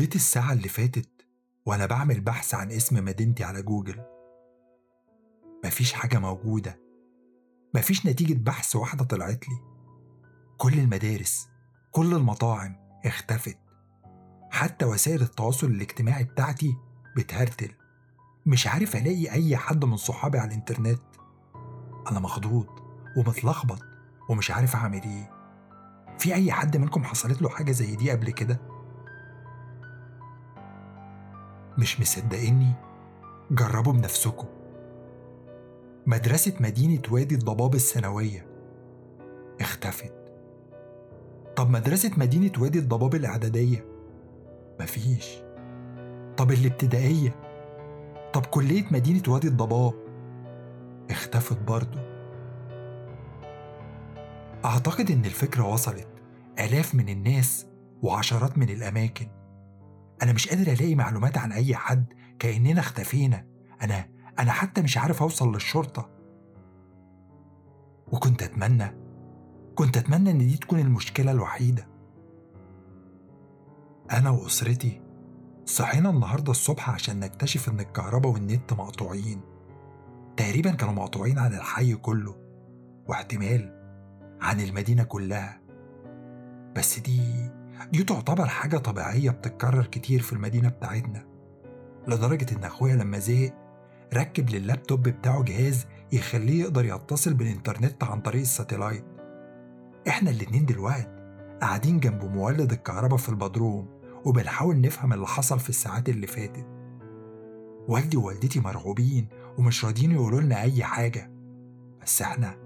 قضيت الساعة اللي فاتت وأنا بعمل بحث عن اسم مدينتي على جوجل. مفيش حاجة موجودة. مفيش نتيجة بحث واحدة طلعت لي. كل المدارس كل المطاعم اختفت. حتى وسائل التواصل الاجتماعي بتاعتي بتهرتل. مش عارف ألاقي أي حد من صحابي على الإنترنت. أنا مخضوض ومتلخبط ومش عارف أعمل إيه. في أي حد منكم حصلت له حاجة زي دي قبل كده؟ مش مصدقيني؟ جربوا بنفسكم. مدرسة مدينة وادي الضباب الثانوية اختفت. طب مدرسة مدينة وادي الضباب الإعدادية؟ مفيش. طب الابتدائية؟ طب كلية مدينة وادي الضباب؟ اختفت برضه أعتقد إن الفكرة وصلت. آلاف من الناس وعشرات من الأماكن. أنا مش قادر ألاقي معلومات عن أي حد كأننا اختفينا. أنا أنا حتى مش عارف أوصل للشرطة. وكنت أتمنى كنت أتمنى إن دي تكون المشكلة الوحيدة. أنا وأسرتي صحينا النهاردة الصبح عشان نكتشف إن الكهرباء والنت مقطوعين. تقريبا كانوا مقطوعين عن الحي كله واحتمال عن المدينة كلها. بس دي دي تعتبر حاجة طبيعية بتتكرر كتير في المدينة بتاعتنا لدرجة إن أخويا لما زهق ركب لللابتوب بتاعه جهاز يخليه يقدر يتصل بالإنترنت عن طريق الساتلايت. إحنا الاتنين دلوقتي قاعدين جنب مولد الكهرباء في البدروم وبنحاول نفهم اللي حصل في الساعات اللي فاتت. والدي ووالدتي مرعوبين ومش راضيين يقولوا لنا أي حاجة بس إحنا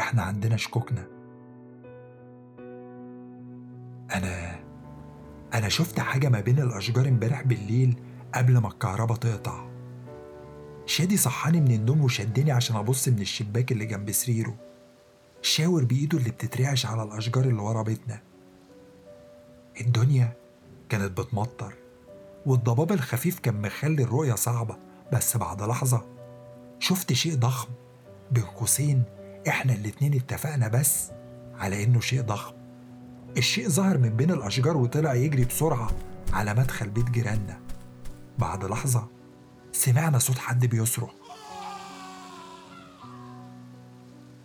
إحنا عندنا شكوكنا. أنا أنا شفت حاجة ما بين الأشجار امبارح بالليل قبل ما الكهرباء تقطع. شادي صحاني من النوم وشدني عشان أبص من الشباك اللي جنب سريره. شاور بإيده اللي بتترعش على الأشجار اللي ورا بيتنا. الدنيا كانت بتمطر والضباب الخفيف كان مخلي الرؤية صعبة بس بعد لحظة شفت شيء ضخم بين قوسين إحنا الاتنين اتفقنا بس على إنه شيء ضخم. الشيء ظهر من بين الأشجار وطلع يجري بسرعة على مدخل بيت جيراننا. بعد لحظة سمعنا صوت حد بيصرخ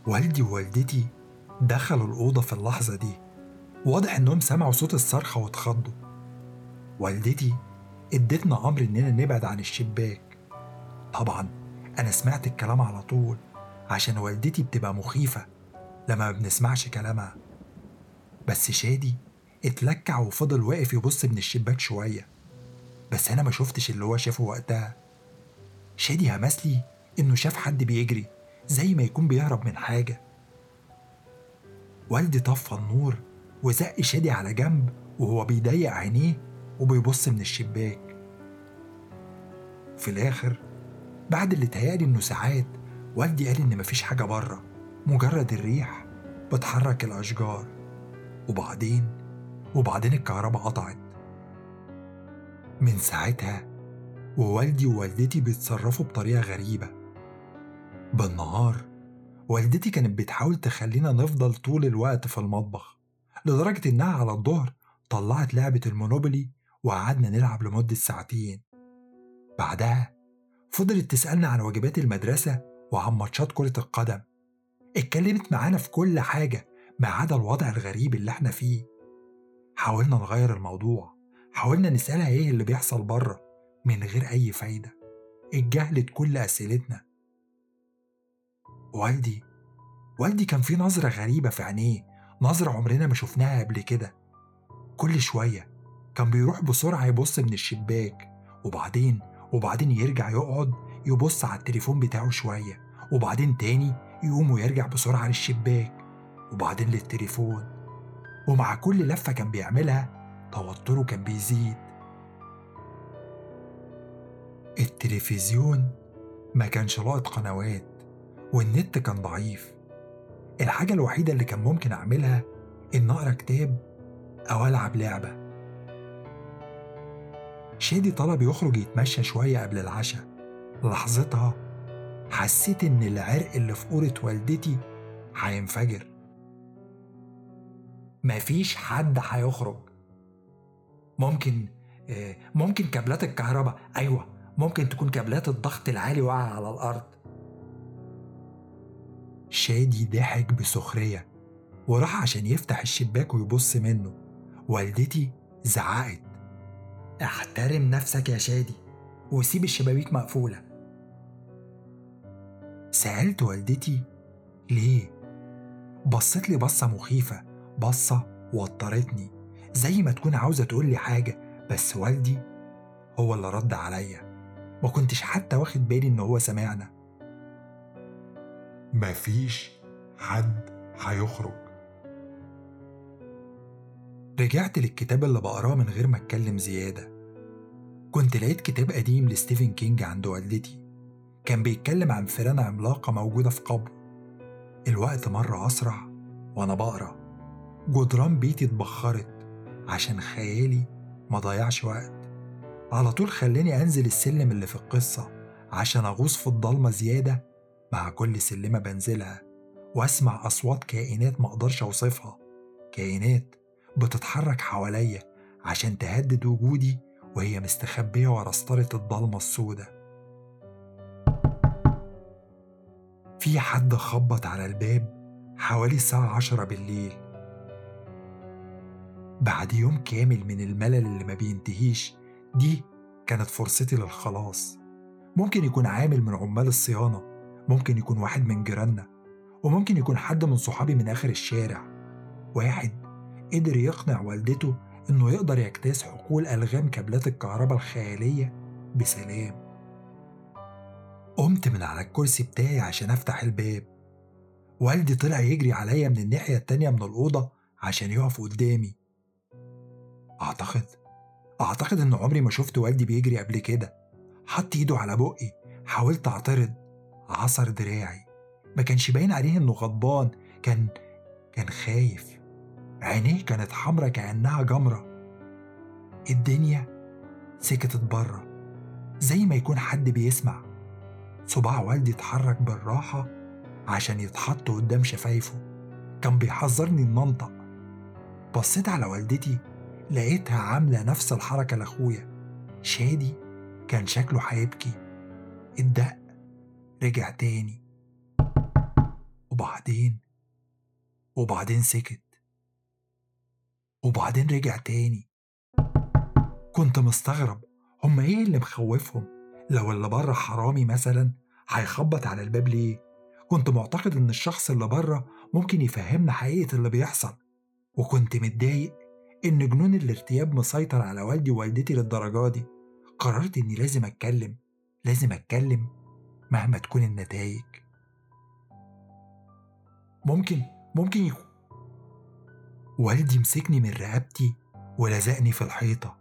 والدي ووالدتي دخلوا الأوضة في اللحظة دي. واضح إنهم سمعوا صوت الصرخة واتخضوا. والدتي ادتنا أمر إننا نبعد عن الشباك. طبعا أنا سمعت الكلام على طول عشان والدتي بتبقى مخيفة لما ما بنسمعش كلامها. بس شادي اتلكع وفضل واقف يبص من الشباك شوية. بس أنا ما شفتش اللي هو شافه وقتها. شادي همسلي إنه شاف حد بيجري زي ما يكون بيهرب من حاجة. والدي طفى النور وزق شادي على جنب وهو بيضيق عينيه وبيبص من الشباك. في الآخر بعد اللي تهيألي إنه ساعات والدي قال إن مفيش حاجة بره مجرد الريح بتحرك الأشجار. وبعدين وبعدين الكهرباء قطعت. من ساعتها ووالدي ووالدتي بيتصرفوا بطريقة غريبة. بالنهار والدتي كانت بتحاول تخلينا نفضل طول الوقت في المطبخ لدرجة إنها على الظهر طلعت لعبة المونوبولي وقعدنا نلعب لمدة ساعتين. بعدها فضلت تسألنا عن واجبات المدرسة وعن ماتشات كرة القدم. اتكلمت معانا في كل حاجة ما عدا الوضع الغريب اللي إحنا فيه. حاولنا نغير الموضوع. حاولنا نسألها إيه اللي بيحصل بره من غير أي فايدة. اتجاهلت كل أسئلتنا. والدي والدي كان في نظرة غريبة في عينيه نظرة عمرنا ما شفناها قبل كده. كل شوية كان بيروح بسرعة يبص من الشباك وبعدين وبعدين يرجع يقعد يبص على التليفون بتاعه شوية وبعدين تاني يقوم ويرجع بسرعة للشباك. وبعدين للتليفون. ومع كل لفة كان بيعملها توتره كان بيزيد. التلفزيون ما كانش لاقط قنوات والنت كان ضعيف. الحاجة الوحيدة اللي كان ممكن أعملها إن أقرأ كتاب أو ألعب لعبة. شادي طلب يخرج يتمشى شوية قبل العشاء. لحظتها حسيت إن العرق اللي في قورة والدتي هينفجر. مفيش حد هيخرج. ممكن آه ممكن كابلات الكهرباء أيوة ممكن تكون كابلات الضغط العالي واقعة على الأرض. شادي ضحك بسخرية وراح عشان يفتح الشباك ويبص منه. والدتي زعقت. احترم نفسك يا شادي وسيب الشبابيك مقفولة. سألت والدتي ليه؟ بصت لي بصة مخيفة. بصة وترتني زي ما تكون عاوزة تقول لي حاجة بس والدي هو اللي رد عليا. ما كنتش حتى واخد بالي إن هو سمعنا. مفيش حد هيخرج. رجعت للكتاب اللي بقراه من غير ما أتكلم زيادة. كنت لقيت كتاب قديم لستيفن كينج عند والدتي. كان بيتكلم عن فئران عملاقة موجودة في قبر الوقت مر أسرع وأنا بقرأ. جدران بيتي اتبخرت عشان خيالي ما ضيعش وقت. على طول خلاني أنزل السلم اللي في القصة عشان أغوص في الضلمة زيادة. مع كل سلمة بنزلها وأسمع أصوات كائنات مقدرش أوصفها. كائنات بتتحرك حواليا عشان تهدد وجودي وهي مستخبية ورا ستارة الضلمة السودة. في حد خبط على الباب حوالي الساعة عشرة بالليل. بعد يوم كامل من الملل اللي ما بينتهيش دي كانت فرصتي للخلاص. ممكن يكون عامل من عمال الصيانة ممكن يكون واحد من جيراننا وممكن يكون حد من صحابي من آخر الشارع. واحد قدر يقنع والدته إنه يقدر يجتاز حقول ألغام كابلات الكهرباء الخيالية بسلام. قمت من على الكرسي بتاعي عشان أفتح الباب. والدي طلع يجري عليا من الناحية التانية من الأوضة عشان يقف قدامي. أعتقد أعتقد إن عمري ما شفت والدي بيجري قبل كده. حط إيده على بقي حاولت أعترض. عصر دراعي. ما كانش باين عليه إنه غضبان كان كان خايف. عينيه كانت حمرة كأنها جمرة. الدنيا سكتت بره. زي ما يكون حد بيسمع. صباع والدي اتحرك بالراحة عشان يتحط قدام شفايفه. كان بيحذرني إن أنطق بصيت على والدتي لقيتها عاملة نفس الحركة لأخويا. شادي كان شكله هيبكي. الدق رجع تاني. وبعدين؟ وبعدين سكت. وبعدين رجع تاني. كنت مستغرب هما إيه اللي مخوفهم؟ لو اللي بره حرامي مثلا هيخبط على الباب ليه؟ كنت معتقد إن الشخص اللي بره ممكن يفهمنا حقيقة اللي بيحصل. وكنت متضايق إن جنون الارتياب مسيطر على والدي ووالدتي للدرجة دي. قررت إني لازم أتكلم لازم أتكلم مهما تكون النتائج. ممكن ممكن يكون. والدي مسكني من رقبتي ولزقني في الحيطة.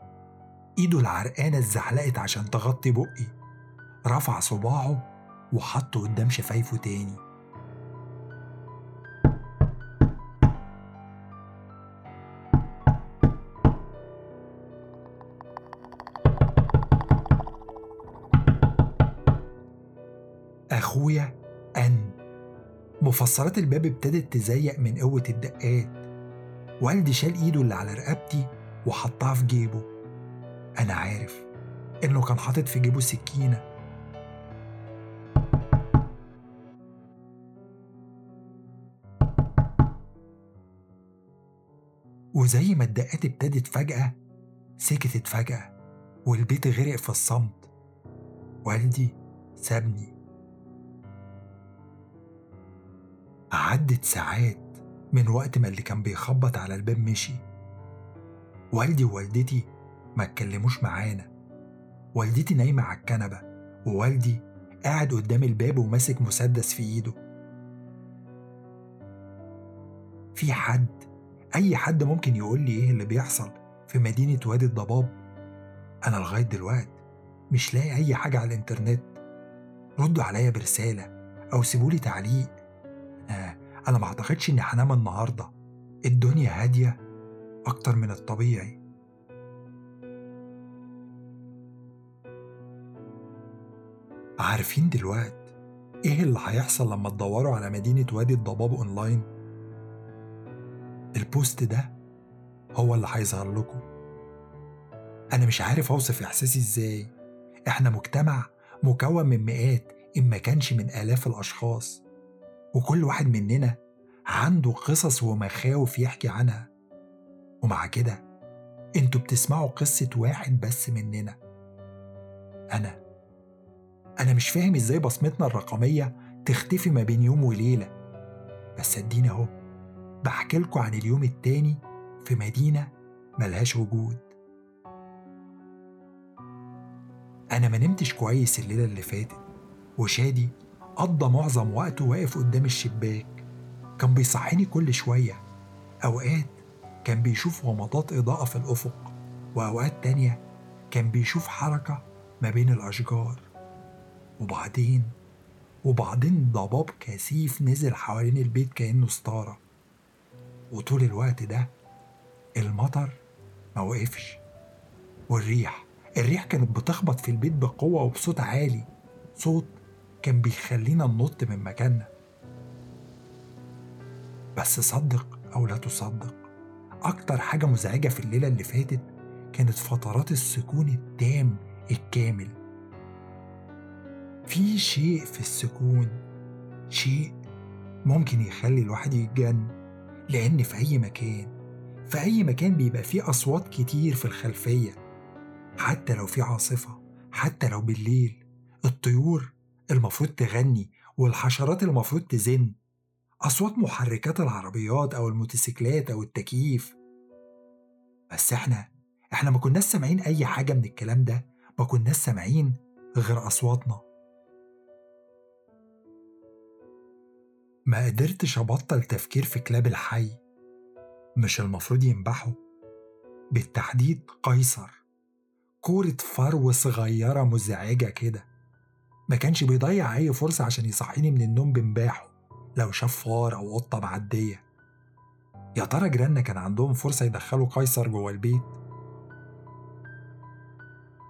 إيده العرقانة اتزحلقت عشان تغطي بقي. رفع صباعه وحطه قدام شفايفه تاني. أخويا أن. مفصلات الباب ابتدت تزيق من قوة الدقات. والدي شال إيده اللي على رقبتي وحطها في جيبه. أنا عارف إنه كان حاطط في جيبه سكينة. وزي ما الدقات ابتدت فجأة سكتت فجأة والبيت غرق في الصمت. والدي سابني. عدت ساعات من وقت ما اللي كان بيخبط على الباب مشي. والدي ووالدتي ما اتكلموش معانا. والدتي نايمة على الكنبة ووالدي قاعد قدام الباب وماسك مسدس في ايده. في حد أي حد ممكن يقول لي إيه اللي بيحصل في مدينة وادي الضباب؟ أنا لغاية دلوقتي مش لاقي أي حاجة على الإنترنت. ردوا عليا برسالة أو سيبولي تعليق. أنا ما أعتقدش إني هنام النهاردة. الدنيا هادية أكتر من الطبيعي. عارفين دلوقتي إيه اللي هيحصل لما تدوروا على مدينة وادي الضباب online؟ ال post ده هو اللي هيظهر لكم. أنا مش عارف أوصف إحساسي إزاي. إحنا مجتمع مكون من مئات إن ما كانش من آلاف الأشخاص. وكل واحد مننا عنده قصص ومخاوف يحكي عنها. ومع كده أنتوا بتسمعوا قصة واحد بس مننا. أنا أنا مش فاهم إزاي بصمتنا الرقمية تختفي ما بين يوم وليلة. بس اديني أهو بحكي لكم عن اليوم التاني في مدينة ملهاش وجود. أنا ما نمتش كويس الليلة اللي فاتت وشادي قضى معظم وقته واقف قدام الشباك. كان بيصحيني كل شوية. أوقات كان بيشوف ومضات إضاءة في الأفق وأوقات تانية كان بيشوف حركة ما بين الأشجار. وبعدين وبعدين ضباب كثيف نزل حوالين البيت كأنه ستارة. وطول الوقت ده المطر ما وقفش والريح الريح كانت بتخبط في البيت بقوة وبصوت عالي صوت كان بيخلينا ننط من مكاننا. بس صدق أو لا تصدق أكتر حاجة مزعجة في الليلة اللي فاتت كانت فترات السكون التام الكامل. في شيء في السكون شيء ممكن يخلي الواحد يتجن لأن في أي مكان في أي مكان بيبقى فيه أصوات كتير في الخلفية. حتى لو في عاصفة حتى لو بالليل الطيور المفروض تغني والحشرات المفروض تزن. أصوات محركات العربيات أو الموتوسيكلات أو التكييف. بس إحنا إحنا ما كناش سامعين أي حاجة من الكلام ده. ما كناش سامعين غير أصواتنا. ما قدرتش أبطل تفكير في كلاب الحي. مش المفروض ينبحوا. بالتحديد قيصر. كورة فرو صغيرة مزعجة كده. ما كانش بيضيع أي فرصة عشان يصحيني من النوم بنباحه لو شاف فار أو قطة معدية. يا ترى جيراننا كان عندهم فرصة يدخلوا قيصر جوه البيت؟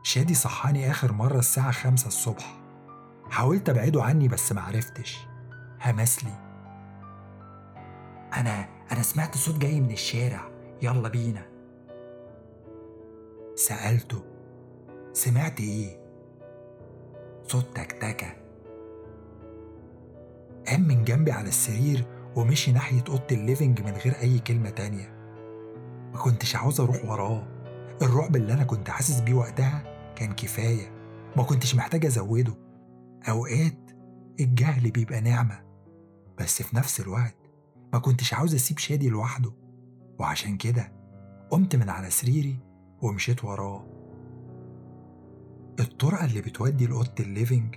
شادي صحاني آخر مرة الساعة خمسة الصبح. حاولت أبعده عني بس معرفتش همسلي أنا أنا سمعت صوت جاي من الشارع. يلا بينا. سألته. سمعت إيه؟ صوت تكتكة. قام من جنبي على السرير ومشي ناحية أوضة الليفينج من غير أي كلمة تانية. ما كنتش عاوز أروح وراه. الرعب اللي أنا كنت حاسس بيه وقتها كان كفاية. ما كنتش محتاج أزوده. أوقات الجهل بيبقى نعمة. بس في نفس الوقت ما كنتش عاوز أسيب شادي لوحده. وعشان كده قمت من على سريري ومشيت وراه. الطرقة اللي بتودي لأوضة الليفينج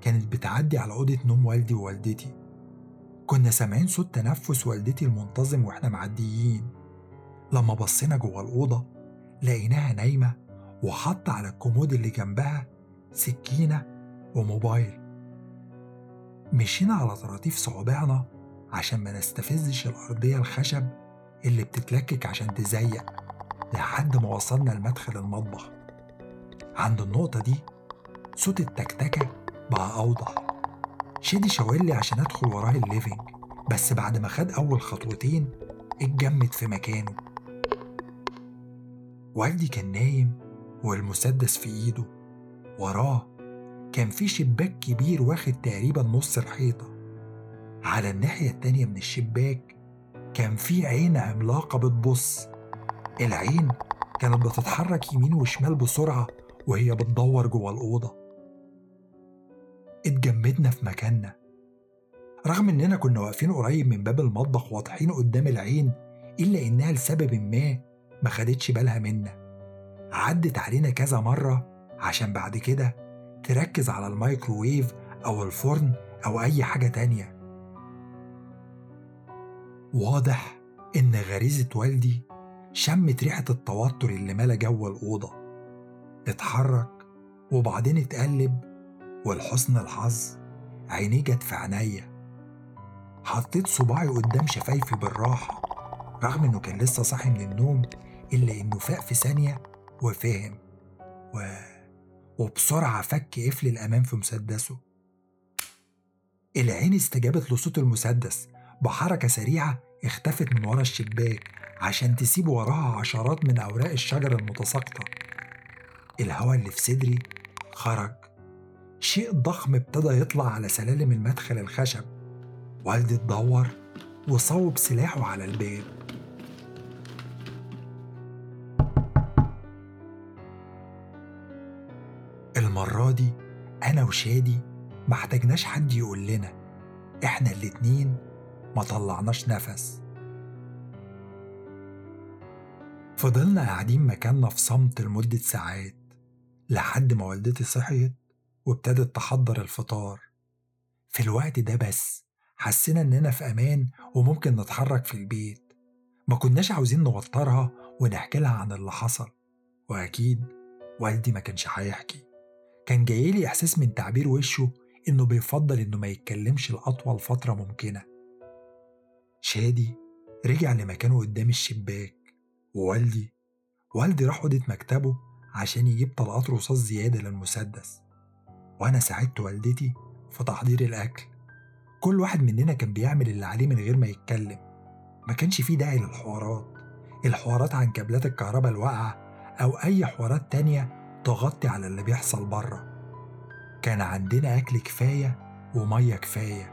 كانت بتعدي على أوضة نوم والدي ووالدتي. كنا سامعين صوت تنفس والدتي المنتظم وإحنا معديين. لما بصينا جوه الأوضة لقيناها نايمة وحاطة على الكومود اللي جنبها سكينة وموبايل. مشينا على طراطيف صوابعنا عشان ما نستفزش الأرضية الخشب اللي بتتلكك عشان تزيق لحد ما وصلنا لمدخل المطبخ. عند النقطة دي صوت التكتكة بقى أوضح. شادي شاور عشان أدخل وراه الليفينج بس بعد ما خد أول خطوتين اتجمد في مكانه. والدي كان نايم والمسدس في إيده. وراه كان في شباك كبير واخد تقريبا نص الحيطة. على الناحية التانية من الشباك كان في عين عملاقة بتبص. العين كانت بتتحرك يمين وشمال بسرعة وهي بتدور جوه الأوضة. اتجمدنا في مكاننا. رغم إننا كنا واقفين قريب من باب المطبخ واضحين قدام العين إلا إنها لسبب ما ما خدتش بالها منا. عدت علينا كذا مرة عشان بعد كده تركز على الميكروويف أو الفرن أو أي حاجة تانية. واضح إن غريزة والدي شمت ريحة التوتر اللي ملا جو الأوضة. اتحرك وبعدين اتقلب ولحسن الحظ عينيه جت في عينيا. حطيت صباعي قدام شفايفي بالراحة رغم إنه كان لسه صاحي من النوم إلا إنه فاق في ثانية وفهم. و... وبسرعة فك قفل الأمام في مسدسه. العين استجابت لصوت المسدس بحركة سريعة اختفت من ورا الشباك عشان تسيب وراها عشرات من أوراق الشجر المتساقطة. الهواء اللي في صدري خرج. شيء ضخم ابتدى يطلع على سلالم المدخل الخشب والدي اتدور وصوب سلاحه على الباب. المرة دي أنا وشادي ما احتاجناش حد يقول لنا إحنا الاتنين ما طلعناش نفس. فضلنا قاعدين مكاننا في صمت لمدة ساعات. لحد ما والدتي صحيت وابتدت تحضر الفطار. في الوقت ده بس حسينا إننا في أمان وممكن نتحرك في البيت. ما كناش عاوزين نوترها ونحكي لها عن اللي حصل. وأكيد والدي ما كانش هيحكي. كان جايلي إحساس من تعبير وشه إنه بيفضل إنه ما يتكلمش لأطول فترة ممكنة. شادي رجع لمكانه قدام الشباك. ووالدي والدي راح أوضة مكتبه عشان يجيب طلقات رصاص زيادة للمسدس. وأنا ساعدت والدتي في تحضير الأكل. كل واحد مننا كان بيعمل اللي عليه من غير ما يتكلم. ما كانش فيه داعي للحوارات. الحوارات عن كابلات الكهرباء الواقعة أو أي حوارات تانية تغطي على اللي بيحصل بره. كان عندنا أكل كفاية ومية كفاية.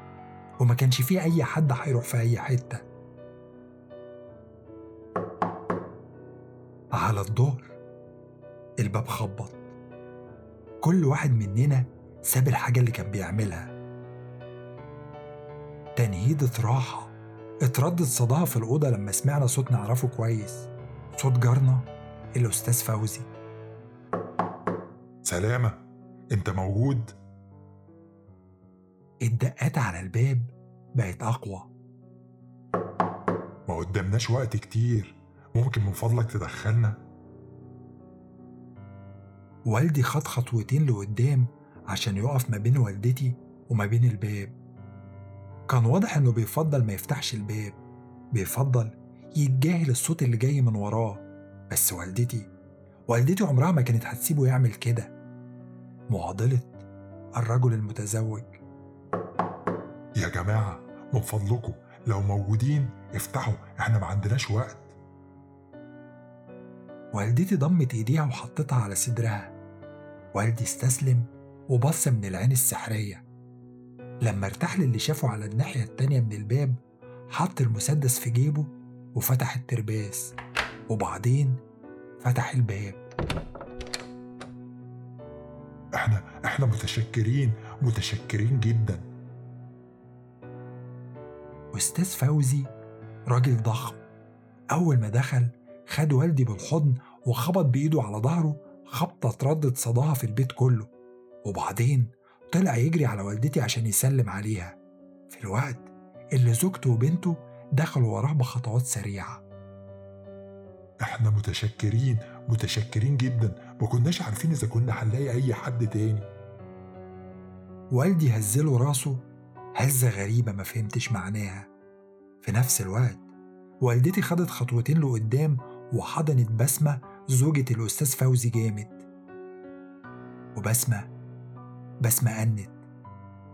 وما كانش فيه أي حد هيروح في أي حتة. على الظهر الباب خبط. كل واحد مننا ساب الحاجة اللي كان بيعملها. تنهيدة راحة اتردد صداها في الأوضة لما سمعنا صوت نعرفه كويس. صوت جارنا الأستاذ فوزي. سلامة. أنت موجود؟ الدقات على الباب بقت أقوى. ما قدامناش وقت كتير. ممكن من فضلك تدخلنا؟ والدي خد خطوتين لقدام عشان يقف ما بين والدتي وما بين الباب. كان واضح إنه بيفضل ما يفتحش الباب بيفضل يتجاهل الصوت اللي جاي من وراه. بس والدتي والدتي عمرها ما كانت هتسيبه يعمل كده. معضلة الرجل المتزوج. يا جماعة من فضلكم لو موجودين افتحوا إحنا ما عندناش وقت. والدتي ضمت إيديها وحطتها على صدرها. والدي استسلم وبص من العين السحرية. لما ارتاح للي شافه على الناحية التانية من الباب حط المسدس في جيبه وفتح الترباس وبعدين فتح الباب. إحنا إحنا متشكرين متشكرين جدا. أستاذ فوزي راجل ضخم أول ما دخل خد والدي بالحضن وخبط بإيده على ظهره خبطة تردد صداها في البيت كله وبعدين طلع يجري على والدتي عشان يسلم عليها. في الوقت اللي زوجته وبنته دخلوا وراه بخطوات سريعة. إحنا متشكرين متشكرين جدا ما كناش عارفين إذا كنا هنلاقي أي حد تاني. والدي هزله راسه هزة غريبة ما فهمتش معناها. في نفس الوقت والدتي خدت خطوتين لقدام وحضنت بسمة زوجة الأستاذ فوزي جامد. وبسمة بسمة أنت.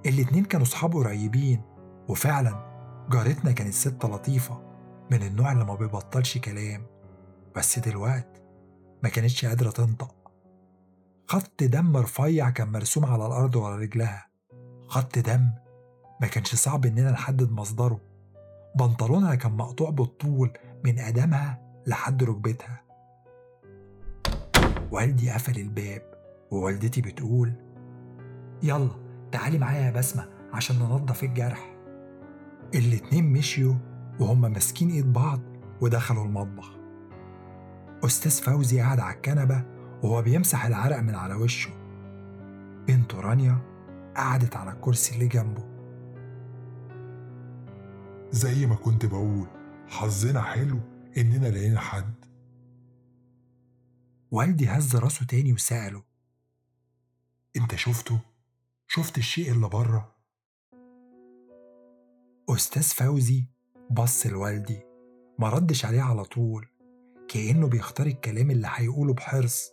الاتنين كانوا صحاب قريبين وفعلا جارتنا كانت ست لطيفة من النوع اللي ما بيبطلش كلام. بس دلوقت ما كانتش قادرة تنطق. خط دم رفيع كان مرسوم على الأرض ورا رجلها. خط دم ما كانش صعب إننا نحدد مصدره. بنطلونها كان مقطوع بالطول من قدمها لحد ركبتها. والدي قفل الباب ووالدتي بتقول يلا تعالي معايا يا بسمة عشان ننضف الجرح. الاتنين مشيوا وهما ماسكين ايد بعض ودخلوا المطبخ. أستاذ فوزي قاعد على الكنبة وهو بيمسح العرق من على وشه. بنته رانيا قعدت على الكرسي اللي جنبه. زي ما كنت بقول حظنا حلو إننا لقينا حد. والدي هز راسه تاني وسأله. انت شفته؟ شفت الشيء اللي بره؟ أستاذ فوزي بص لوالدي ما ردش عليه على طول كأنه بيختار الكلام اللي هيقوله بحرص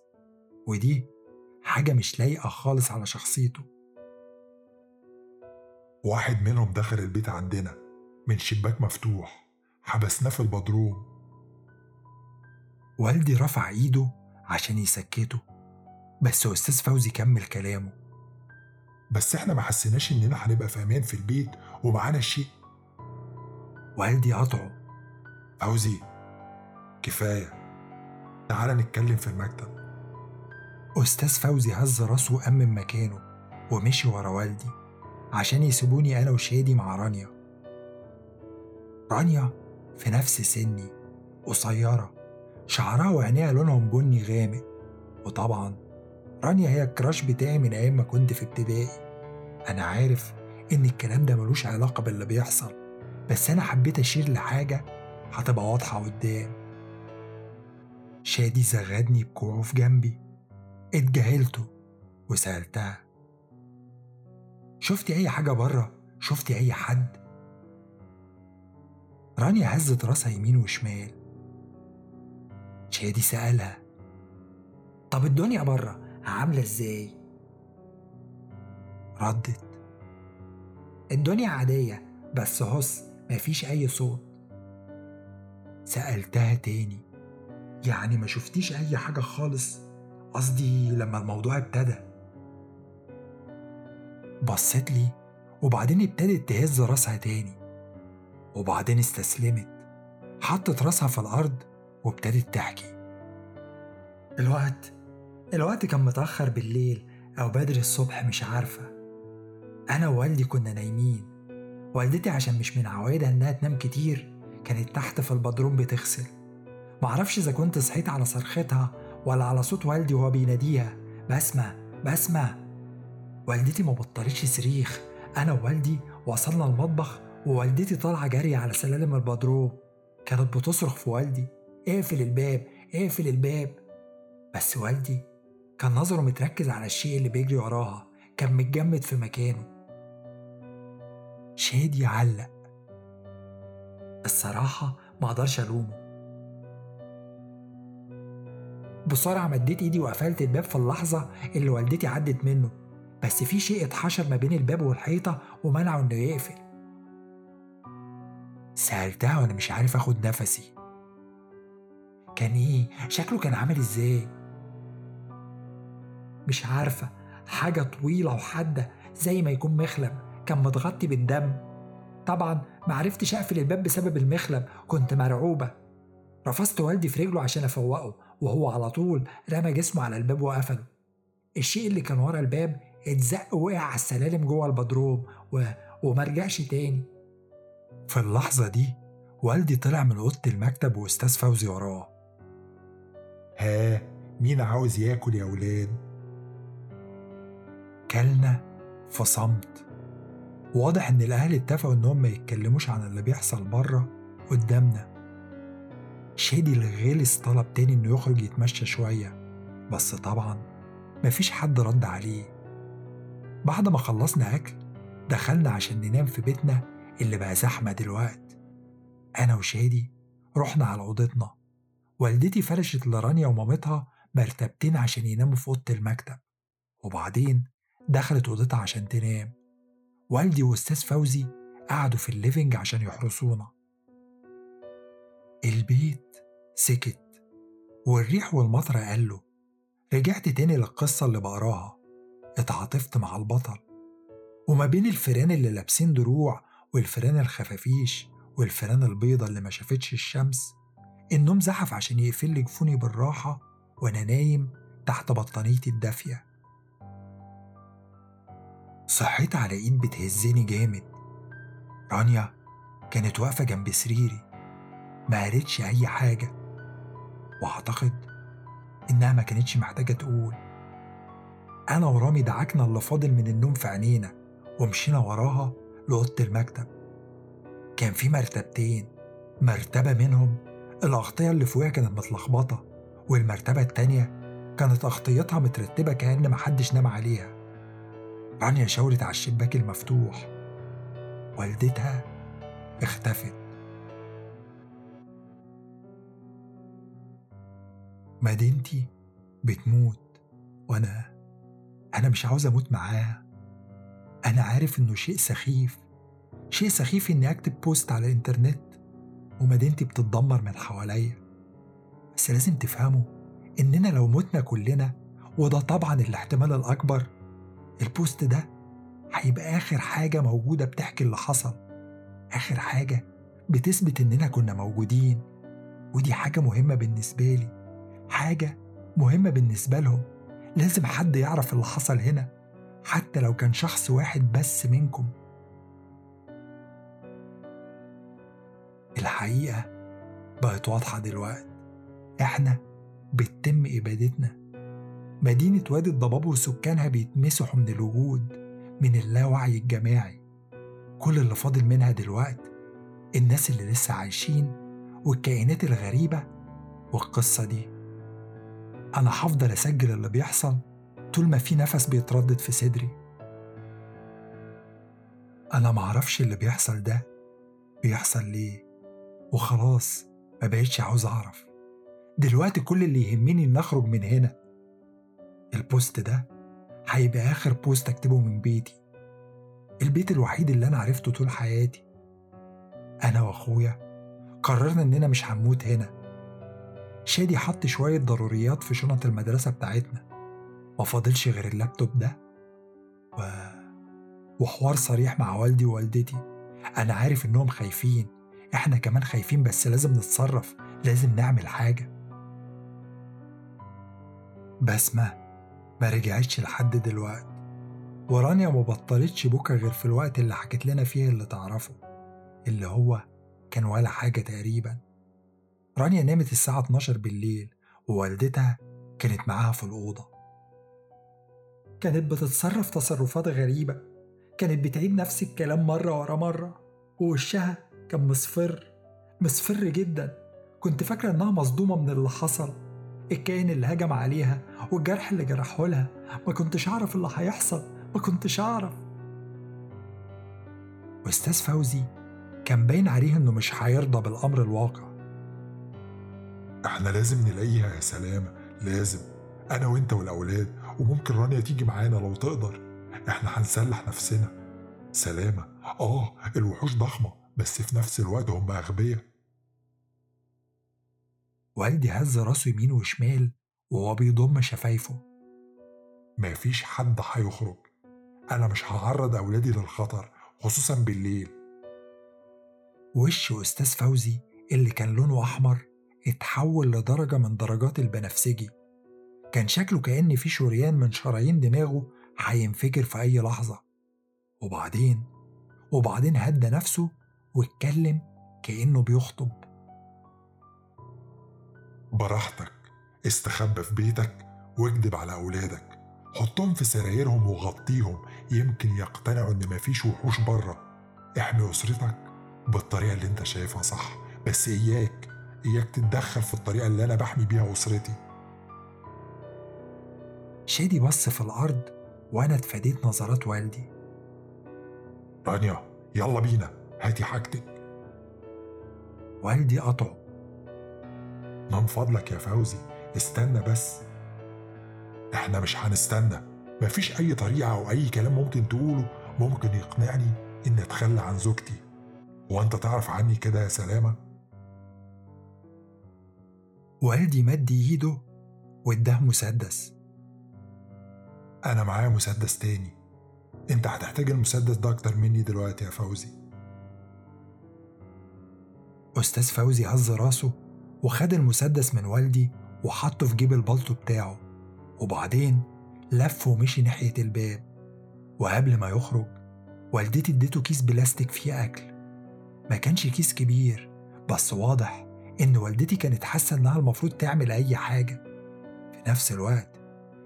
ودي حاجة مش لايقة خالص على شخصيته. واحد منهم دخل البيت عندنا من شباك مفتوح حبسناه في البدروم. والدي رفع إيده عشان يسكته. بس أستاذ فوزي كمل كلامه. بس إحنا ما حسيناش إننا هنبقى في أمان في البيت ومعانا الشيء والدي قطعه فوزي كفاية. تعال نتكلم في المكتب. أستاذ فوزي هز راسه وقام من مكانه ومشي ورا والدي عشان يسيبوني أنا وشادي مع رانيا. رانيا في نفس سني قصيرة. شعرها وعينيها لونهم بني غامق. وطبعا رانيا هي الكراش بتاعي من أيام ما كنت في ابتدائي. أنا عارف إن الكلام ده ملوش علاقة باللي بيحصل بس أنا حبيت أشير لحاجة هتبقى واضحة قدام. شادي زغدني بكوعه في جنبي. اتجاهلته وسألتها شفتي أي حاجة بره؟ شفتي أي حد؟ رانيا هزت راسها يمين وشمال. شادي سألها. طب الدنيا بره عاملة إزاي؟ ردت. الدنيا عادية بس هص مفيش أي صوت. سألتها تاني. يعني ما شفتيش أي حاجة خالص؟ قصدي لما الموضوع ابتدى. بصت لي وبعدين ابتدت تهز راسها تاني. وبعدين استسلمت. حطت راسها في الأرض وابتدت تحكي. الوقت الوقت كان متأخر بالليل أو بدري الصبح مش عارفة. أنا ووالدي كنا نايمين. والدتي عشان مش من عوايدها إنها تنام كتير كانت تحت في البدروم بتغسل. معرفش إذا كنت صحيت على صرختها ولا على صوت والدي وهو بيناديها. بسمة بسمة. والدتي ما بطلتش صريخ. أنا ووالدي وصلنا المطبخ ووالدتي طالعة جري على سلالم البدروم. كانت بتصرخ في والدي. اقفل الباب اقفل الباب. بس والدي كان نظره متركز على الشيء اللي بيجري وراها كان متجمد في مكانه. شادي علق. الصراحة ما أقدرش الومه. بسرعة مديت ايدي وقفلت الباب في اللحظة اللي والدتي عدت منه. بس في شيء اتحشر ما بين الباب والحيطة ومنعه انه يقفل. سألتها وأنا مش عارف اخد نفسي. كان إيه؟ شكله كان عامل إزاي؟ مش عارفة. حاجة طويلة وحادة زي ما يكون مخلب. كان متغطي بالدم. طبعا معرفتش أقفل الباب بسبب المخلب. كنت مرعوبة. رفضت والدي في رجله عشان أفوقه وهو على طول رمى جسمه على الباب وقفله. الشيء اللي كان ورا الباب اتزق وقع على السلالم جوه البدروم و... ومرجعش تاني. في اللحظة دي والدي طلع من أوضة المكتب وأستاذ فوزي وراه ها مين عاوز ياكل يا ولاد؟ كلنا في صمت واضح إن الأهل اتفقوا إنهم ما يتكلموش عن اللي بيحصل بره قدامنا. شادي الغلس طلب تاني إنه يخرج يتمشى شوية. بس طبعا مفيش حد رد عليه. بعد ما خلصنا أكل دخلنا عشان ننام في بيتنا اللي بقى زحمة دلوقت. أنا وشادي رحنا على أوضتنا. والدتي فرشت لرانيا ومامتها مرتبتين عشان يناموا في أوضة المكتب وبعدين دخلت أوضتها عشان تنام. والدي وأستاذ فوزي قعدوا في ال living عشان يحرسونا. البيت سكت والريح والمطر قلوا رجعت تاني للقصة اللي بقراها. اتعاطفت مع البطل. وما بين الفيران اللي لابسين دروع والفيران الخفافيش والفيران البيضة اللي ما شافتش الشمس النوم زحف عشان يقفل لي جفوني بالراحة وأنا نايم تحت بطانيتي الدافية. صحيت على إيد بتهزني جامد. رانيا كانت واقفة جنب سريري. ما قالتش أي حاجة. وأعتقد إنها ما كانتش محتاجة تقول. أنا ورامي دعكنا اللي فاضل من النوم في عينينا ومشينا وراها لأوضة المكتب. كان في مرتبتين. مرتبة منهم الأغطية اللي فوقها كانت متلخبطة والمرتبة التانية كانت أغطيتها مترتبة كأن محدش نام عليها. رانيا شاورت على الشباك المفتوح. والدتها اختفت. مدينتي بتموت وأنا أنا مش عاوز أموت معاها. أنا عارف إنه شيء سخيف شيء سخيف إني أكتب بوست على الإنترنت. ومدينتي بتتدمر من حواليا. بس لازم تفهموا إننا لو متنا كلنا وده طبعا الاحتمال الأكبر البوست ده هيبقى آخر حاجة موجودة بتحكي اللي حصل. آخر حاجة بتثبت إننا كنا موجودين. ودي حاجة مهمة بالنسبة لي. حاجة مهمة بالنسبة لهم. لازم حد يعرف اللي حصل هنا حتى لو كان شخص واحد بس منكم. الحقيقة بقت واضحة دلوقتي. إحنا بتتم إبادتنا. مدينة وادي الضباب وسكانها بيتمسحوا من الوجود من اللاوعي الجماعي. كل اللي فاضل منها دلوقتي الناس اللي لسه عايشين والكائنات الغريبة والقصة دي. أنا هفضل أسجل اللي بيحصل طول ما في نفس بيتردد في صدري. أنا معرفش اللي بيحصل ده بيحصل ليه. وخلاص ما بقتش عاوز أعرف. دلوقتي كل اللي يهمني إن أخرج من هنا. ال post ده هيبقى آخر post أكتبه من بيتي. البيت الوحيد اللي أنا عرفته طول حياتي. أنا وأخويا قررنا إننا مش هنموت هنا. شادي حط شوية ضروريات في شنط المدرسة بتاعتنا. ما فاضلش غير اللابتوب ده و... وحوار صريح مع والدي ووالدتي. أنا عارف إنهم خايفين. إحنا كمان خايفين بس لازم نتصرف لازم نعمل حاجة. بسمة ما رجعتش لحد دلوقتي. ورانيا ما بطلتش بكى غير في الوقت اللي حكت لنا فيه اللي تعرفه اللي هو كان ولا حاجة تقريبا. رانيا نامت الساعة 12 بالليل ووالدتها كانت معاها في الأوضة. كانت بتتصرف تصرفات غريبة كانت بتعيد نفس الكلام مرة ورا مرة ووشها كان مصفر مصفر جدا. كنت فاكرة إنها مصدومة من اللي حصل الكائن اللي هجم عليها والجرح اللي جرحه لها. ما كنتش أعرف اللي هيحصل ما كنتش أعرف. وأستاذ فوزي كان باين عليه إنه مش هيرضى بالأمر الواقع. إحنا لازم نلاقيها يا سلامة لازم. أنا وأنت والأولاد وممكن رانيا تيجي معانا لو تقدر. إحنا هنسلح نفسنا. سلامة. آه الوحوش ضخمة. بس في نفس الوقت هم أغبياء. والدي هز راسه يمين وشمال وهو بيضم شفايفه. مفيش حد هيخرج. أنا مش هعرض أولادي للخطر خصوصا بالليل. وش أستاذ فوزي اللي كان لونه أحمر اتحول لدرجة من درجات البنفسجي. كان شكله كأن في شريان من شرايين دماغه هينفجر في أي لحظة. وبعدين؟ وبعدين هدى نفسه واتكلم كأنه بيخطب. براحتك استخبى في بيتك واكدب على أولادك. حطهم في سرايرهم وغطيهم يمكن يقتنعوا إن مفيش وحوش بره. احمي أسرتك بالطريقة اللي أنت شايفها صح بس إياك إياك تتدخل في الطريقة اللي أنا بحمي بيها أسرتي. شادي بص في الأرض وأنا اتفاديت نظرات والدي. رانيا يلا بينا. هاتي حاجتك. والدي قطعه. من فضلك يا فوزي استنى بس. إحنا مش هنستنى. مفيش أي طريقة أو أي كلام ممكن تقوله. ممكن يقنعني ان أتخلى عن زوجتي. وأنت تعرف عني كده يا سلامة؟ والدي مد إيده واداه مسدس. أنا معايا مسدس تاني. أنت هتحتاج المسدس ده أكتر مني دلوقتي يا فوزي. أستاذ فوزي هز راسه وخد المسدس من والدي وحطه في جيب البلطو بتاعه وبعدين لف ومشي ناحية الباب. وقبل ما يخرج والدتي اديته كيس بلاستيك فيه أكل. ما كانش كيس كبير بس واضح إن والدتي كانت حاسة إنها المفروض تعمل أي حاجة. في نفس الوقت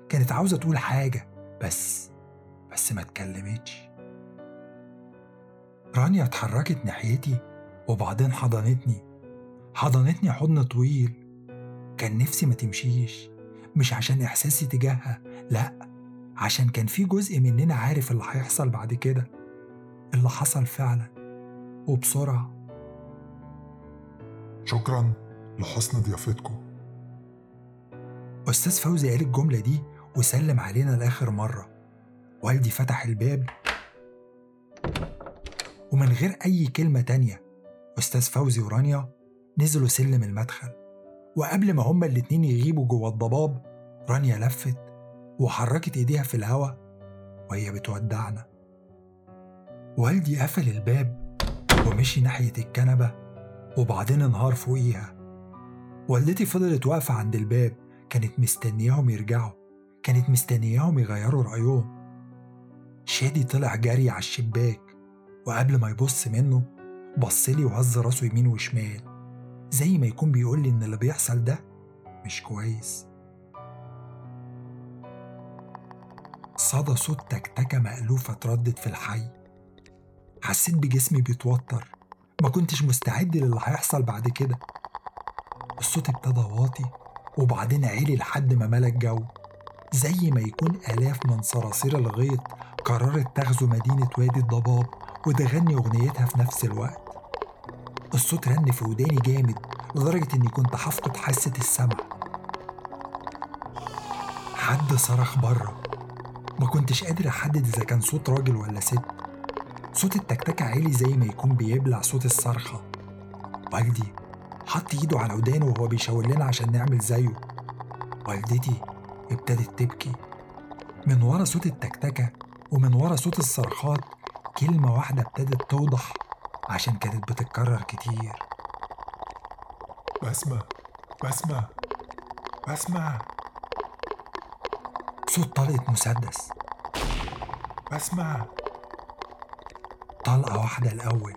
كانت عاوزة تقول حاجة بس بس ما اتكلمتش. رانيا اتحركت ناحيتي وبعدين حضنتني. حضنتني حضن طويل. كان نفسي ما تمشيش. مش عشان إحساسي تجاهها لأ عشان كان في جزء مننا عارف اللي هيحصل بعد كده. اللي حصل فعلا. وبسرعة. شكرا لحسن ضيافتكم. أستاذ فوزي قال الجملة دي وسلم علينا لآخر مرة. والدي فتح الباب. ومن غير أي كلمة تانية. أستاذ فوزي ورانيا نزلوا سلم المدخل. وقبل ما هما الاتنين يغيبوا جوه الضباب رانيا لفت وحركت إيديها في الهوا وهي بتودعنا. والدي قفل الباب ومشي ناحية الكنبة وبعدين انهار فوقيها. والدتي فضلت واقفة عند الباب كانت مستنياهم يرجعوا كانت مستنياهم يغيروا رأيهم. شادي طلع جري على الشباك وقبل ما يبص منه بصلي وهز راسه يمين وشمال. زي ما يكون بيقول لي إن اللي بيحصل ده مش كويس. صدى صوت تكتكة مألوفة تردد في الحي. حسيت بجسمي بيتوتر. ما كنتش مستعد للي هيحصل بعد كده. الصوت ابتدى واطي وبعدين عالي لحد ما ملأ الجو. زي ما يكون آلاف من صراصير الغيط قررت تغزو مدينة وادي الضباب وتغني أغنيتها في نفس الوقت. الصوت رن في وداني جامد لدرجة إني كنت هفقد حاسة السمع. حد صرخ بره. ما كنتش قادر أحدد إذا كان صوت راجل ولا ست. صوت التكتكة عالي زي ما يكون بيبلع صوت الصرخة. والدي حط إيده على ودانه وهو بيشاور لنا عشان نعمل زيه. والدتي ابتدت تبكي. من ورا صوت التكتكة ومن ورا صوت الصرخات كلمة واحدة ابتدت توضح. عشان كانت بتتكرر كتير. بسمة بسمة بسمة. صوت طلقة مسدس. بسمة. طلقة واحدة الأول.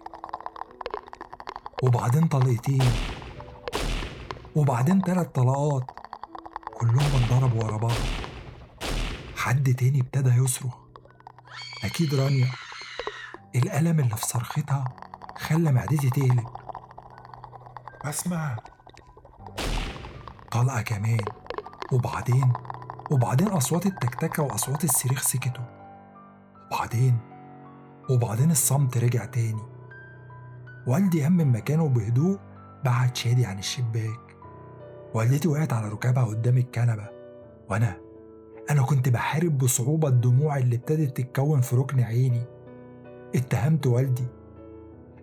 وبعدين طلقتين. وبعدين تلات طلقات. كلهم اتضربوا ورا بعض. حد تاني ابتدى يصرخ. أكيد رانيا. الألم اللي في صرختها خلى معدتي تقلب. بسمة طلقة كمان وبعدين؟ وبعدين أصوات التكتكة وأصوات الصريخ سكتوا. وبعدين؟ وبعدين الصمت رجع تاني. والدي قام من مكانه بهدوء بعد شادي عن الشباك. والدتي وقعت على ركابها قدام الكنبة. وأنا؟ أنا كنت بحارب بصعوبة الدموع اللي ابتدت تتكون في ركن عيني. اتهمت والدي.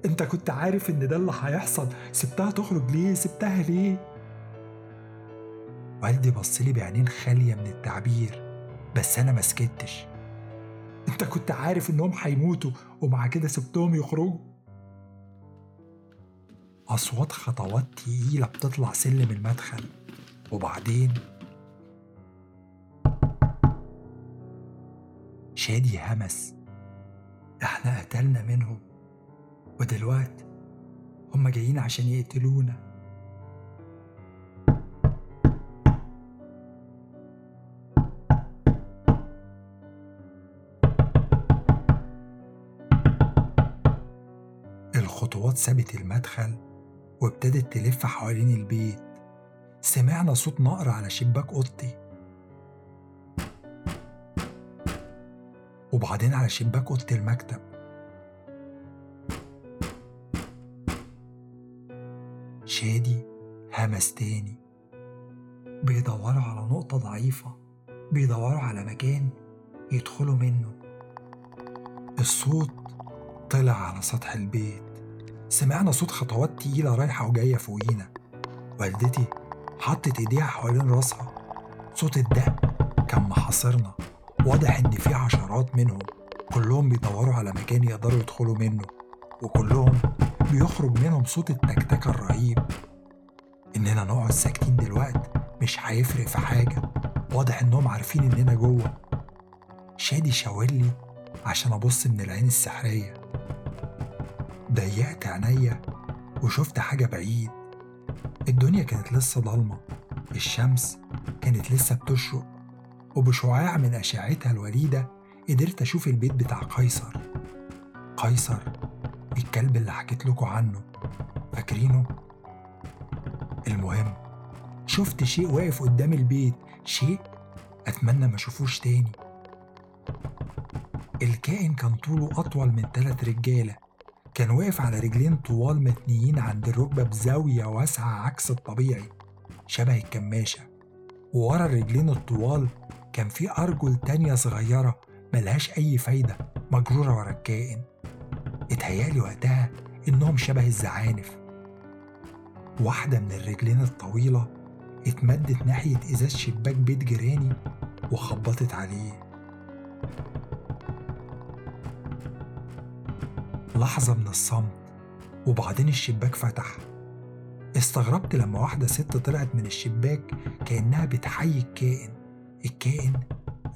انت كنت عارف ان ده اللي هيحصل. سبتها تخرج ليه؟ سبتها ليه؟ والدي بصلي بعينين خالية من التعبير بس أنا مسكتش انت كنت عارف إنهم هيموتوا ومع كده سبتهم يخرجوا؟ أصوات خطوات تقيلة بتطلع سلم المدخل. وبعدين؟ شادي همس. إحنا قتلنا منهم. ودلوقتي هما جايين عشان يقتلونا. الخطوات سابت المدخل وابتدت تلف حوالين البيت. سمعنا صوت نقر على شباك أوضتي. وبعدين على شباك أوضة المكتب. شادي همس تاني. بيدوروا على نقطة ضعيفة بيدوروا على مكان يدخلوا منه. الصوت طلع على سطح البيت. سمعنا صوت خطوات تقيلة رايحة وجاية فوقينا. والدتي حطت ايديها حوالين راسها. صوت الدق كان محاصرنا. واضح إن في عشرات منهم كلهم بيدوروا على مكان يقدروا يدخلوا منه. وكلهم بيخرج منهم صوت التكتكة الرهيب. إننا نقعد ساكتين دلوقت مش هيفرق في حاجة. واضح إنهم عارفين إننا جوه. شادي شاور لي عشان أبص من العين السحرية. ضيقت عينيا وشفت حاجة بعيد. الدنيا كانت لسه ضلمة. الشمس كانت لسه بتشرق. وبشعاع من أشعتها الوليدة قدرت أشوف البيت بتاع قيصر. قيصر الكلب اللي حكيت لكم عنه. فاكرينه؟ المهم شفت شيء واقف قدام البيت شيء أتمنى ما أشوفوش تاني. الكائن كان طوله أطول من تلات رجالة. كان واقف على رجلين طوال متنيين عند الركبة بزاوية واسعة عكس الطبيعي شبه الكماشة. وورا الرجلين الطوال كان في أرجل تانية صغيرة ملهاش أي فايدة مجرورة ورا الكائن. اتهيألي وقتها إنهم شبه الزعانف. واحدة من الرجلين الطويلة اتمدت ناحية إزاز شباك بيت جيراني وخبطت عليه. لحظة من الصمت وبعدين الشباك فتح. استغربت لما واحدة ست طلعت من الشباك كأنها بتحيي الكائن. الكائن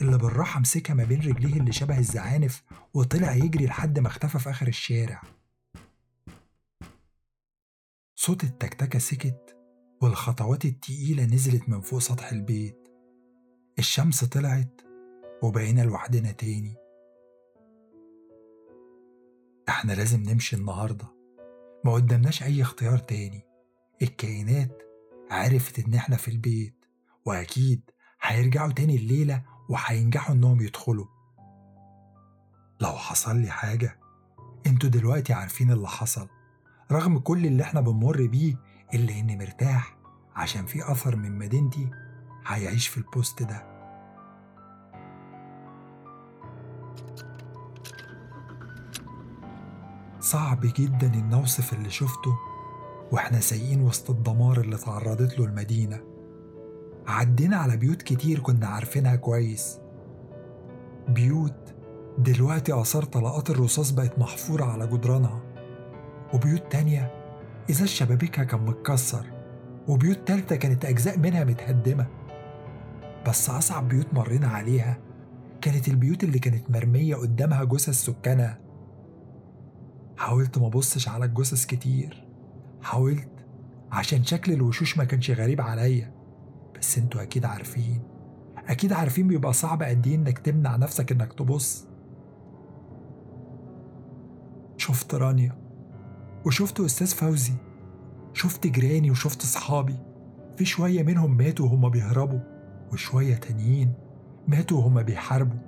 اللي بالراحة مسكها ما بين رجليه اللي شبه الزعانف وطلع يجري لحد ما اختفى في آخر الشارع. صوت التكتكة سكت والخطوات التقيلة نزلت من فوق سطح البيت. الشمس طلعت وبقينا لوحدنا تاني. إحنا لازم نمشي النهاردة. ما قدامناش أي اختيار تاني. الكائنات عرفت إن إحنا في البيت وأكيد هيرجعوا تاني الليلة وهينجحوا إنهم يدخلوا. لو حصل لي حاجة أنتوا دلوقتي عارفين اللي حصل. رغم كل اللي إحنا بنمر بيه إلا إني مرتاح عشان في أثر من مدينتي هيعيش في البوست ده. صعب جدا إن أوصف اللي شفته وإحنا سايقين وسط الدمار اللي تعرضت له المدينة. عدينا على بيوت كتير كنا عارفينها كويس. بيوت دلوقتي آثار طلقات الرصاص بقت محفورة على جدرانها. وبيوت تانية إزاز شبابيكها كان متكسر وبيوت تالتة كانت أجزاء منها متهدمة. بس أصعب بيوت مرينا عليها كانت البيوت اللي كانت مرمية قدامها جثث سكانها. حاولت ما ابصش على الجثث كتير. حاولت عشان شكل الوشوش ما كانش غريب عليا. بس أنتوا أكيد عارفين. أكيد عارفين بيبقى صعب قد إيه إنك تمنع نفسك إنك تبص. شفت رانيا وشفت أستاذ فوزي شفت جيراني وشفت صحابي. في شوية منهم ماتوا وهم بيهربوا وشوية تانيين ماتوا وهم بيحاربوا.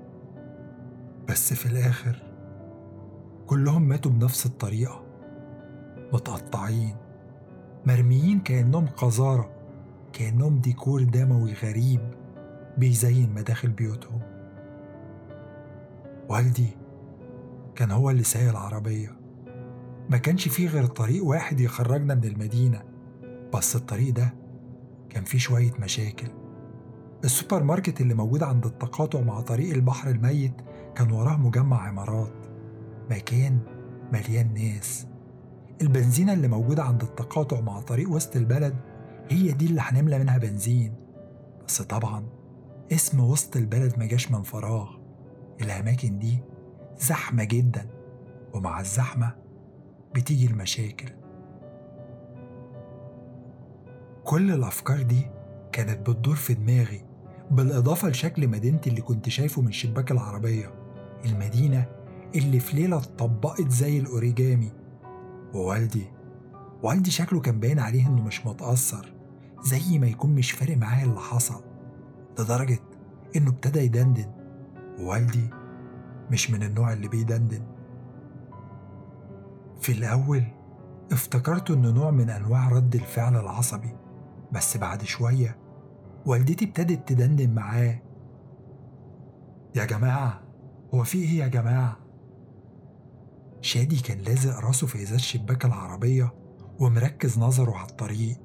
بس في الآخر كلهم ماتوا بنفس الطريقة متقطعين مرميين كأنهم قذارة. كأنهم ديكور دموي غريب بيزين مداخل بيوتهم والدي كان هو اللي سايق العربية. ما كانش فيه غير طريق واحد يخرجنا من المدينة. بس الطريق ده كان فيه شوية مشاكل. السوبر ماركت اللي موجود عند التقاطع مع طريق البحر الميت كان وراه مجمع عمارات. مكان مليان ناس. البنزينة اللي موجودة عند التقاطع مع طريق وسط البلد هي دي اللي هنملى منها بنزين؟ بس طبعا اسم وسط البلد ما جاش من فراغ. الأماكن دي زحمة جدا ومع الزحمة بتيجي المشاكل. كل الأفكار دي كانت بتدور في دماغي بالإضافة لشكل مدينتي اللي كنت شايفه من شباك العربية المدينة اللي في ليلة اتطبقت زي الأوريجامي. ووالدي والدي شكله كان باين عليه إنه مش متأثر. زي ما يكون مش فارق معاه اللي حصل. لدرجة إنه ابتدى يدندن. ووالدي مش من النوع اللي بيدندن. في الأول افتكرت إنه نوع من أنواع رد الفعل العصبي. بس بعد شوية والدتي ابتدت تدندن معاه. يا جماعة هو في إيه يا جماعة؟ شادي كان لازق راسه في إزاز شباك العربية ومركز نظره على الطريق.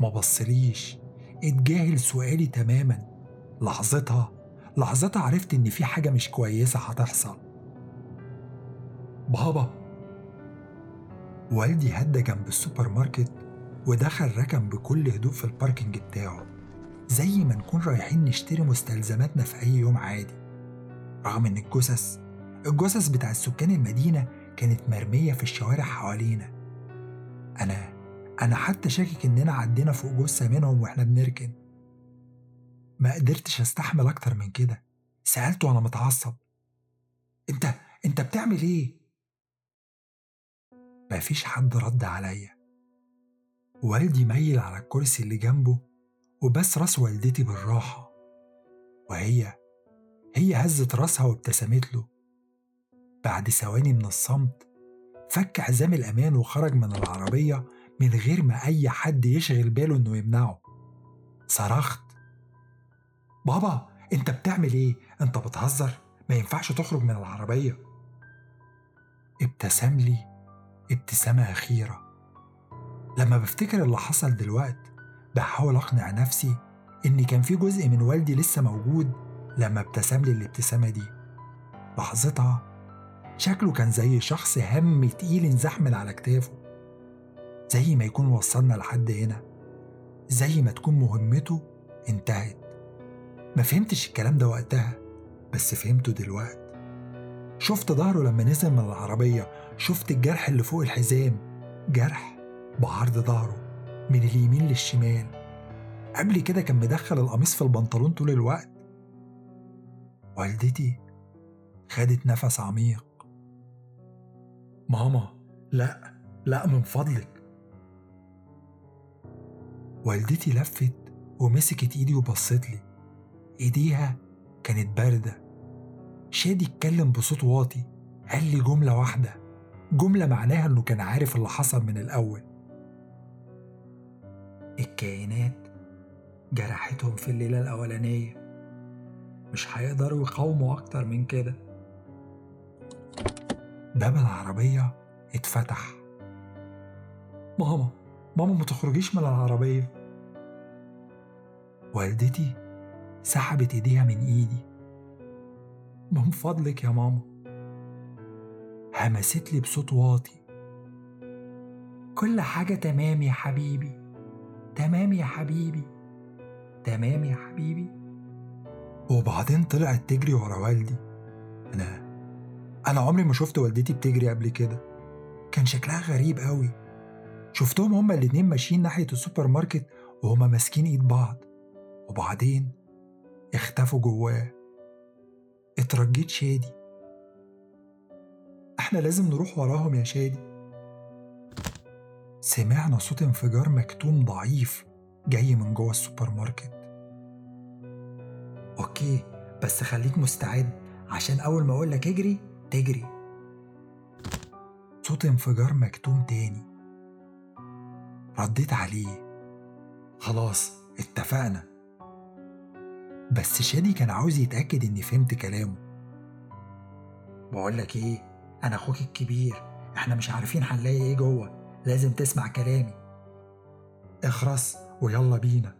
ما بصليش. اتجاهل سؤالي تماما. لحظتها لحظتها عرفت إن في حاجة مش كويسة هتحصل. بابا. والدي هدى جنب السوبر ماركت ودخل ركن بكل هدوء في ال parking بتاعه زي ما نكون رايحين نشتري مستلزماتنا في أي يوم عادي. رغم إن الجثث الجثث بتاع سكان المدينة كانت مرمية في الشوارع حوالينا. أنا أنا حتى شاكك إننا عدينا فوق جثة منهم وإحنا بنركن. ما قدرتش أستحمل أكتر من كده. سألته وأنا متعصب. أنت أنت بتعمل إيه؟ مفيش حد رد عليا. والدي ميل على الكرسي اللي جنبه وبس راس والدتي بالراحة. وهي هي هزت راسها وابتسمت له. بعد ثواني من الصمت فك حزام الأمان وخرج من العربية من غير ما أي حد يشغل باله إنه يمنعه. صرخت. بابا أنت بتعمل إيه؟ أنت بتهزر؟ ما ينفعش تخرج من العربية. ابتسم لي ابتسامة أخيرة. لما بفتكر اللي حصل دلوقت بحاول أقنع نفسي إن كان في جزء من والدي لسه موجود لما ابتسم لي الابتسامة دي. لحظتها شكله كان زي شخص هم تقيل انزاح من على كتافه. زي ما يكون وصلنا لحد هنا زي ما تكون مهمته انتهت. ما فهمتش الكلام ده وقتها بس فهمته دلوقتي شفت ظهره لما نزل من العربية شفت الجرح اللي فوق الحزام. جرح بعرض ظهره من اليمين للشمال. قبل كده كان مدخل القميص في البنطلون طول الوقت. والدتي خدت نفس عميق. ماما لا لا من فضلك. والدتي لفت ومسكت ايدي وبصت لي. ايديها كانت باردة. شادي اتكلم بصوت واطي قال لي جملة واحدة. جملة معناها إنه كان عارف اللي حصل من الأول. الكائنات جرحتهم في الليلة الأولانية. مش هيقدروا يقاوموا أكتر من كده. باب العربية اتفتح. ماما. ماما ما تخرجيش من العربية. والدتي سحبت إيديها من إيدي. من فضلك يا ماما. همست لي بصوت واطي. كل حاجة تمام يا حبيبي. تمام يا حبيبي. تمام يا حبيبي. وبعدين طلعت تجري ورا والدي. أنا أنا عمري ما شفت والدتي بتجري قبل كده. كان شكلها غريب قوي. شفتهم هما الاتنين ماشيين ناحية السوبر ماركت وهما ماسكين ايد بعض. وبعدين اختفوا جواه. اترجيت شادي. إحنا لازم نروح وراهم يا شادي. سمعنا صوت انفجار مكتوم ضعيف جاي من جوه السوبر ماركت. okay بس خليك مستعد. عشان أول ما أقولك اجري تجري. صوت انفجار مكتوم تاني. رديت عليه. خلاص اتفقنا. بس شادي كان عاوز يتأكد إني فهمت كلامه. بقولك إيه أنا أخوك الكبير إحنا مش عارفين هنلاقي إيه جوه لازم تسمع كلامي. اخرس ويلا بينا.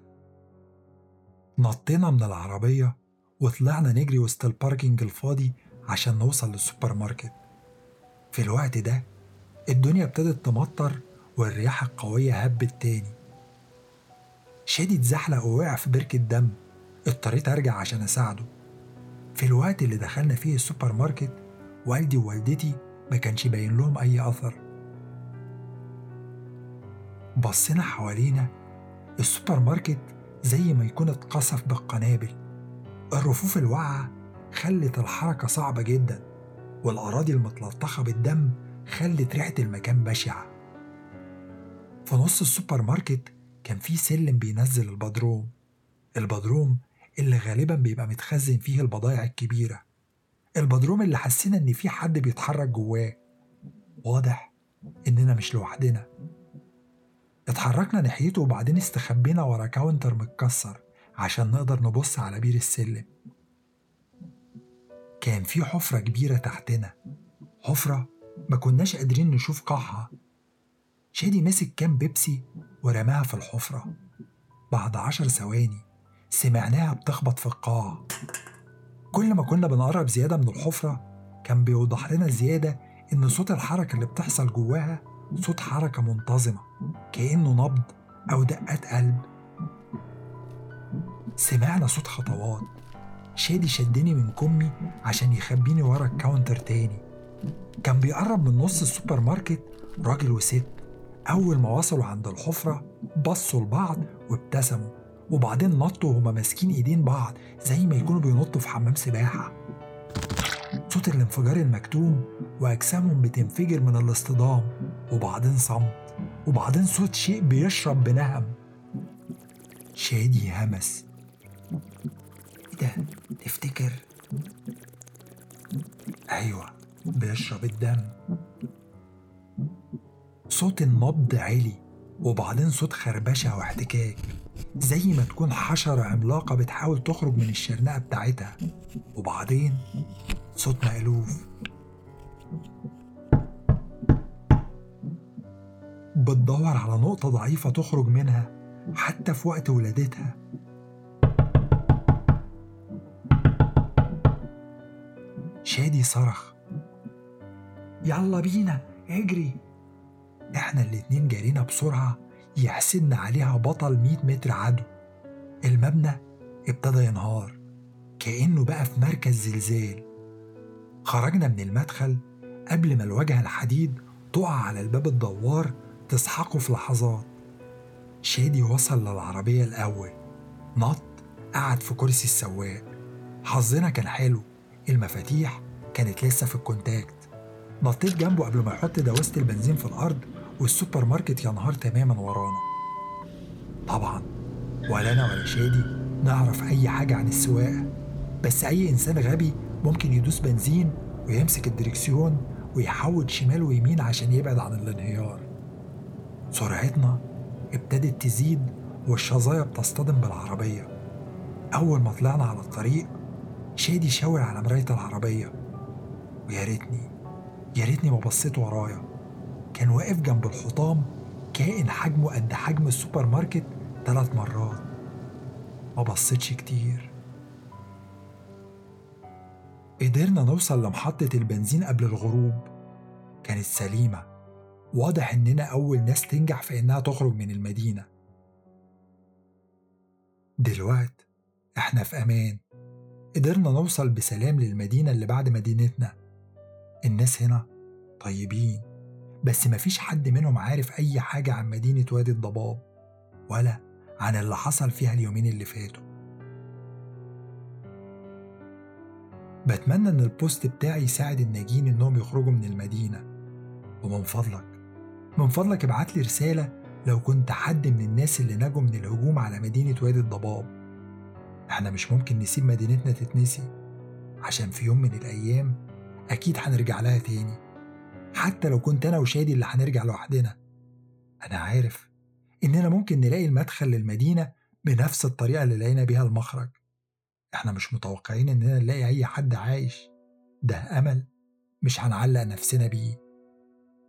نطينا من العربية وطلعنا نجري وسط ال parking الفاضي عشان نوصل للسوبر ماركت. في الوقت ده الدنيا ابتدت تمطر والرياح القوية هبت تاني. شادي اتزحلق ووقع في بركة دم. اضطريت أرجع عشان أساعده. في الوقت اللي دخلنا فيه السوبر ماركت والدي ووالدتي ما كانش باين لهم أي أثر. بصينا حوالينا السوبر ماركت زي ما يكون اتقصف بالقنابل. الرفوف الواقعة خلت الحركة صعبة جدا والأراضي المتلطخة بالدم خلت ريحة المكان بشعة. في نص السوبر ماركت كان في سلم بينزل البدروم. البدروم اللي غالبا بيبقى متخزن فيه البضائع الكبيرة. البدروم اللي حسينا إن في حد بيتحرك جواه. واضح إننا مش لوحدنا. اتحركنا ناحيته وبعدين استخبينا ورا counter متكسر عشان نقدر نبص على بير السلم. كان في حفرة كبيرة تحتنا. حفرة ما كناش قادرين نشوف قاعها. شادي مسك can بيبسي ورماها في الحفرة. بعد عشر ثواني سمعناها بتخبط في القاع. كل ما كنا بنقرب زيادة من الحفرة كان بيوضح لنا زيادة إن صوت الحركة اللي بتحصل جواها صوت حركة منتظمة كأنه نبض أو دقات قلب. سمعنا صوت خطوات. شادي شدني من كمي عشان يخبيني ورا ال counter تاني. كان بيقرب من نص السوبر ماركت راجل وست. أول ما وصلوا عند الحفرة بصوا لبعض وابتسموا وبعدين نطوا وهما ماسكين إيدين بعض زي ما يكونوا بينطوا في حمام سباحة. صوت الانفجار المكتوم وأجسامهم بتنفجر من الاصطدام وبعدين صمت وبعدين صوت شيء بيشرب بنهم. شادي همس. إيه ده؟ تفتكر؟ أيوه بيشرب الدم. صوت النبض عالي وبعدين صوت خربشة واحتكاك زي ما تكون حشرة عملاقة بتحاول تخرج من الشرنقة بتاعتها. وبعدين صوت مألوف. بتدور على نقطة ضعيفة تخرج منها حتى في وقت ولادتها. شادي صرخ. يلا بينا اجري. إحنا الاتنين جرينا بسرعة يحسدنا عليها بطل 100 متر عدو. المبنى ابتدى ينهار كأنه بقى في مركز زلزال. خرجنا من المدخل قبل ما الواجهة الحديد تقع على الباب الدوار تسحقه في لحظات. شادي وصل للعربية الأول. نط قعد في كرسي السواق. حظنا كان حلو المفاتيح كانت لسه في ال contact. نطيت جنبه قبل ما يحط دواسة البنزين في الأرض والسوبر ماركت ينهار تماما ورانا. طبعا ولا أنا ولا شادي نعرف أي حاجة عن السواقة. بس أي إنسان غبي ممكن يدوس بنزين ويمسك الدركسيون ويحود شمال ويمين عشان يبعد عن الانهيار. سرعتنا ابتدت تزيد والشظايا بتصطدم بالعربية. أول ما طلعنا على الطريق شادي شاور على مراية العربية. ويا ريتني يا ريتني ما بصيت ورايا. كان واقف جنب الحطام كائن حجمه قد حجم السوبر ماركت ثلاث مرات. ما بصيتش كتير. قدرنا نوصل لمحطة البنزين قبل الغروب. كانت سليمة. واضح إننا أول ناس تنجح في إنها تخرج من المدينة. دلوقت إحنا في أمان. قدرنا نوصل بسلام للمدينة اللي بعد مدينتنا. الناس هنا طيبين. بس مفيش حد منهم عارف أي حاجة عن مدينة وادي الضباب ولا عن اللي حصل فيها اليومين اللي فاتوا. بتمنى إن البوست بتاعي يساعد الناجين إنهم يخرجوا من المدينة. ومن فضلك من فضلك ابعت لي رسالة لو كنت حد من الناس اللي نجوا من الهجوم على مدينة وادي الضباب. إحنا مش ممكن نسيب مدينتنا تتنسي عشان في يوم من الأيام أكيد هنرجع لها تاني. حتى لو كنت أنا وشادي اللي هنرجع لوحدنا. أنا عارف إننا ممكن نلاقي المدخل للمدينة بنفس الطريقة اللي لقينا بيها المخرج. إحنا مش متوقعين إننا نلاقي أي حد عايش. ده أمل مش هنعلق نفسنا بيه.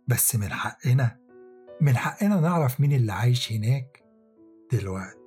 بس من حقنا من حقنا نعرف مين اللي عايش هناك دلوقتي.